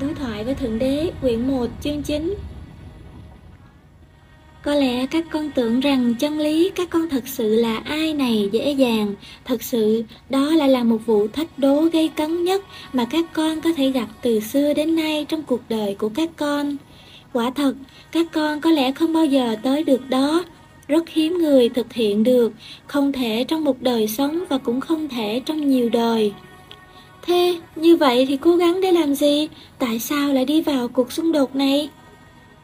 Đối thoại với Thượng Đế, quyển 1, chương 9 Có lẽ các con tưởng rằng chân lý các con thật sự là ai này dễ dàng. Thật sự đó lại là một vụ thách đố gây cấn nhất mà các con có thể gặp từ xưa đến nay trong cuộc đời của các con. Quả thật, các con có lẽ không bao giờ tới được đó. Rất hiếm người thực hiện được, không thể trong một đời sống và cũng không thể trong nhiều đời. Thế, như vậy thì cố gắng để làm gì? Tại sao lại đi vào cuộc xung đột này?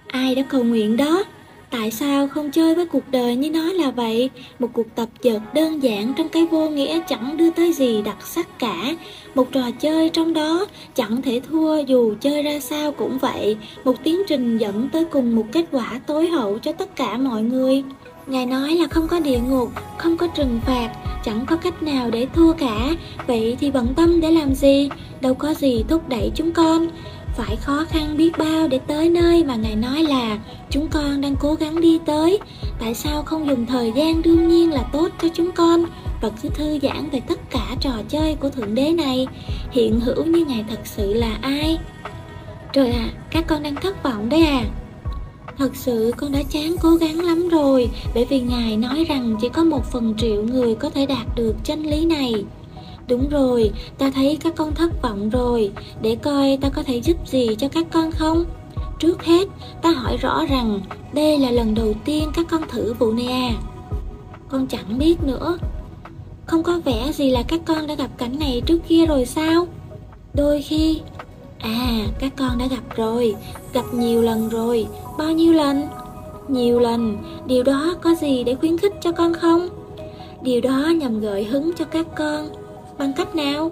Ai đã cầu nguyện đó? Tại sao không chơi với cuộc đời như nó là vậy? Một cuộc tập dượt đơn giản trong cái vô nghĩa chẳng đưa tới gì đặc sắc cả. Một trò chơi trong đó chẳng thể thua dù chơi ra sao cũng vậy. Một tiến trình dẫn tới cùng một kết quả tối hậu cho tất cả mọi người. Ngài nói là không có địa ngục, không có trừng phạt, chẳng có cách nào để thua cả. Vậy thì bận tâm để làm gì? Đâu có gì thúc đẩy chúng con. Phải khó khăn biết bao để tới nơi mà Ngài nói là chúng con đang cố gắng đi tới. Tại sao không dùng thời gian đương nhiên là tốt cho chúng con và cứ thư giãn về tất cả trò chơi của Thượng Đế này? Hiện hữu như Ngài thật sự là ai? Trời ạ, à, các con đang thất vọng đấy à. Thật sự con đã chán cố gắng lắm rồi Bởi vì Ngài nói rằng chỉ có một phần triệu người có thể đạt được chân lý này Đúng rồi, ta thấy các con thất vọng rồi Để coi ta có thể giúp gì cho các con không? Trước hết, ta hỏi rõ rằng đây là lần đầu tiên các con thử vụ này à Con chẳng biết nữa Không có vẻ gì là các con đã gặp cảnh này trước kia rồi sao? Đôi khi À, các con đã gặp rồi, gặp nhiều lần rồi, bao nhiêu lần? Nhiều lần, điều đó có gì để khuyến khích cho con không? Điều đó nhằm gợi hứng cho các con, bằng cách nào?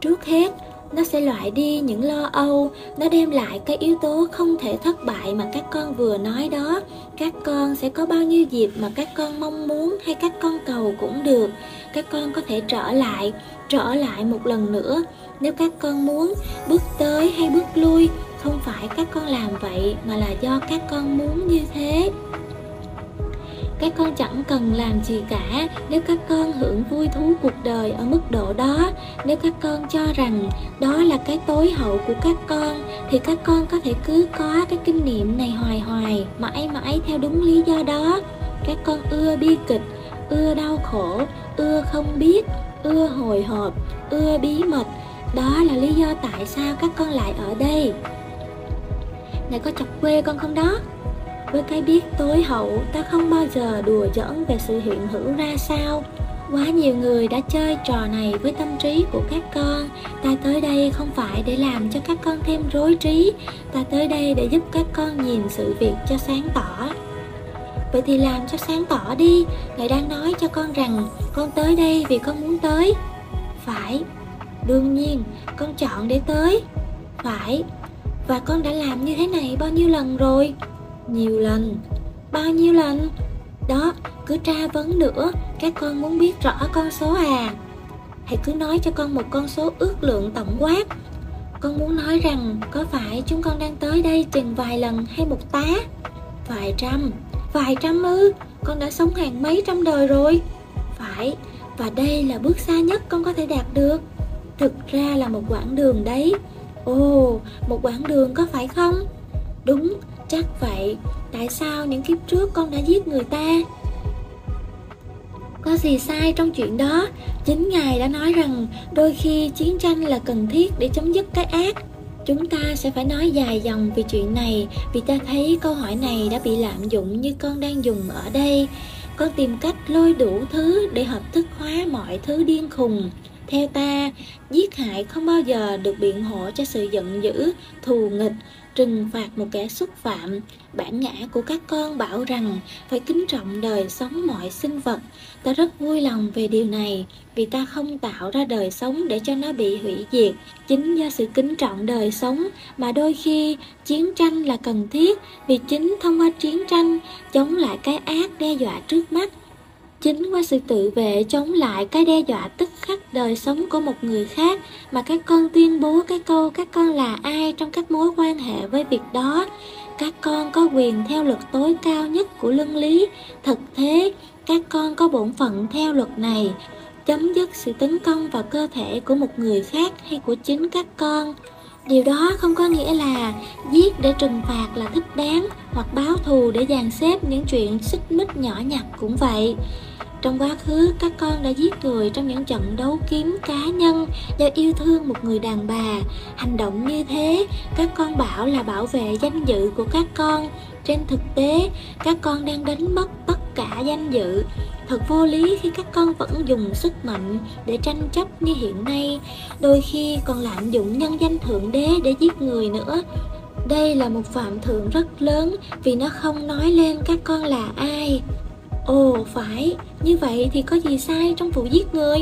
Trước hết, nó sẽ loại đi những lo âu, nó đem lại cái yếu tố không thể thất bại mà các con vừa nói đó. Các con sẽ có bao nhiêu dịp mà các con mong muốn hay các con cầu cũng được. Các con có thể trở lại, trở lại một lần nữa nếu các con muốn bước tới hay bước lui không phải các con làm vậy mà là do các con muốn như thế các con chẳng cần làm gì cả. Nếu các con hưởng vui thú cuộc đời ở mức độ đó, nếu các con cho rằng đó là cái tối hậu của các con, thì các con có thể cứ có cái kinh nghiệm này hoài hoài, mãi mãi theo đúng lý do đó. Các con ưa bi kịch, ưa đau khổ, ưa không biết, ưa hồi hộp, ưa bí mật. Đó là lý do tại sao các con lại ở đây. Này có chọc quê con không đó? Với cái biết tối hậu ta không bao giờ đùa giỡn về sự hiện hữu ra sao. Quá nhiều người đã chơi trò này với tâm trí của các con. Ta tới đây không phải để làm cho các con thêm rối trí. Ta tới đây để giúp các con nhìn sự việc cho sáng tỏ. Vậy thì làm cho sáng tỏ đi. Ngài đang nói cho con rằng Con tới đây vì con muốn tới. Phải. Đương nhiên, con chọn để tới. Phải. Và con đã làm như thế này bao nhiêu lần rồi? Nhiều lần. Bao nhiêu lần? Đó, cứ tra vấn nữa. Các con muốn biết rõ con số à. Hãy cứ nói cho con một con số ước lượng tổng quát. Con muốn nói rằng Có phải chúng con đang tới đây chừng vài lần hay một tá? Vài trăm. Vài trăm ư? Con đã sống hàng mấy trăm đời rồi? Phải. Và đây là bước xa nhất con có thể đạt được. Thực ra là một quãng đường đấy. Ồ một quãng đường có phải không? Đúng chắc vậy? Tại sao những kiếp trước con đã giết người ta? Có gì sai trong chuyện đó? Chính ngài đã nói rằng đôi khi chiến tranh là cần thiết để chấm dứt cái ác. Chúng ta sẽ phải nói dài dòng về chuyện này vì ta thấy câu hỏi này đã bị lạm dụng như con đang dùng ở đây. Con tìm cách lôi đủ thứ để hợp thức hóa mọi thứ điên khùng. Theo ta, giết hại không bao giờ được biện hộ cho sự giận dữ, thù nghịch, trừng phạt một kẻ xúc phạm. Bản ngã của các con bảo rằng phải kính trọng đời sống mọi sinh vật. Ta rất vui lòng về điều này, vì ta không tạo ra đời sống để cho nó bị hủy diệt. Chính do sự kính trọng đời sống mà đôi khi chiến tranh là cần thiết, vì chính thông qua chiến tranh, chống lại cái ác đe dọa trước mắt Chính qua sự tự vệ chống lại cái đe dọa tức khắc đời sống của một người khác mà các con tuyên bố cái câu các con là ai trong các mối quan hệ với việc đó. Các con có quyền theo luật tối cao nhất của luân lý. Thực thế, các con có bổn phận theo luật này, chấm dứt sự tấn công vào cơ thể của một người khác hay của chính các con. Điều đó không có nghĩa là giết để trừng phạt là thích đáng hoặc báo thù để dàn xếp những chuyện xích mích nhỏ nhặt cũng vậy. Trong quá khứ, các con đã giết người trong những trận đấu kiếm cá nhân do yêu thương một người đàn bà. Hành động như thế, các con bảo là bảo vệ danh dự của các con. Trên thực tế, các con đang đánh mất tất cả danh dự. Thật vô lý khi các con vẫn dùng sức mạnh để tranh chấp như hiện nay, đôi khi còn lạm dụng nhân danh thượng đế để giết người nữa. Đây là một phạm thượng rất lớn vì nó không nói lên các con là ai. Ồ phải, như vậy thì có gì sai trong vụ giết người?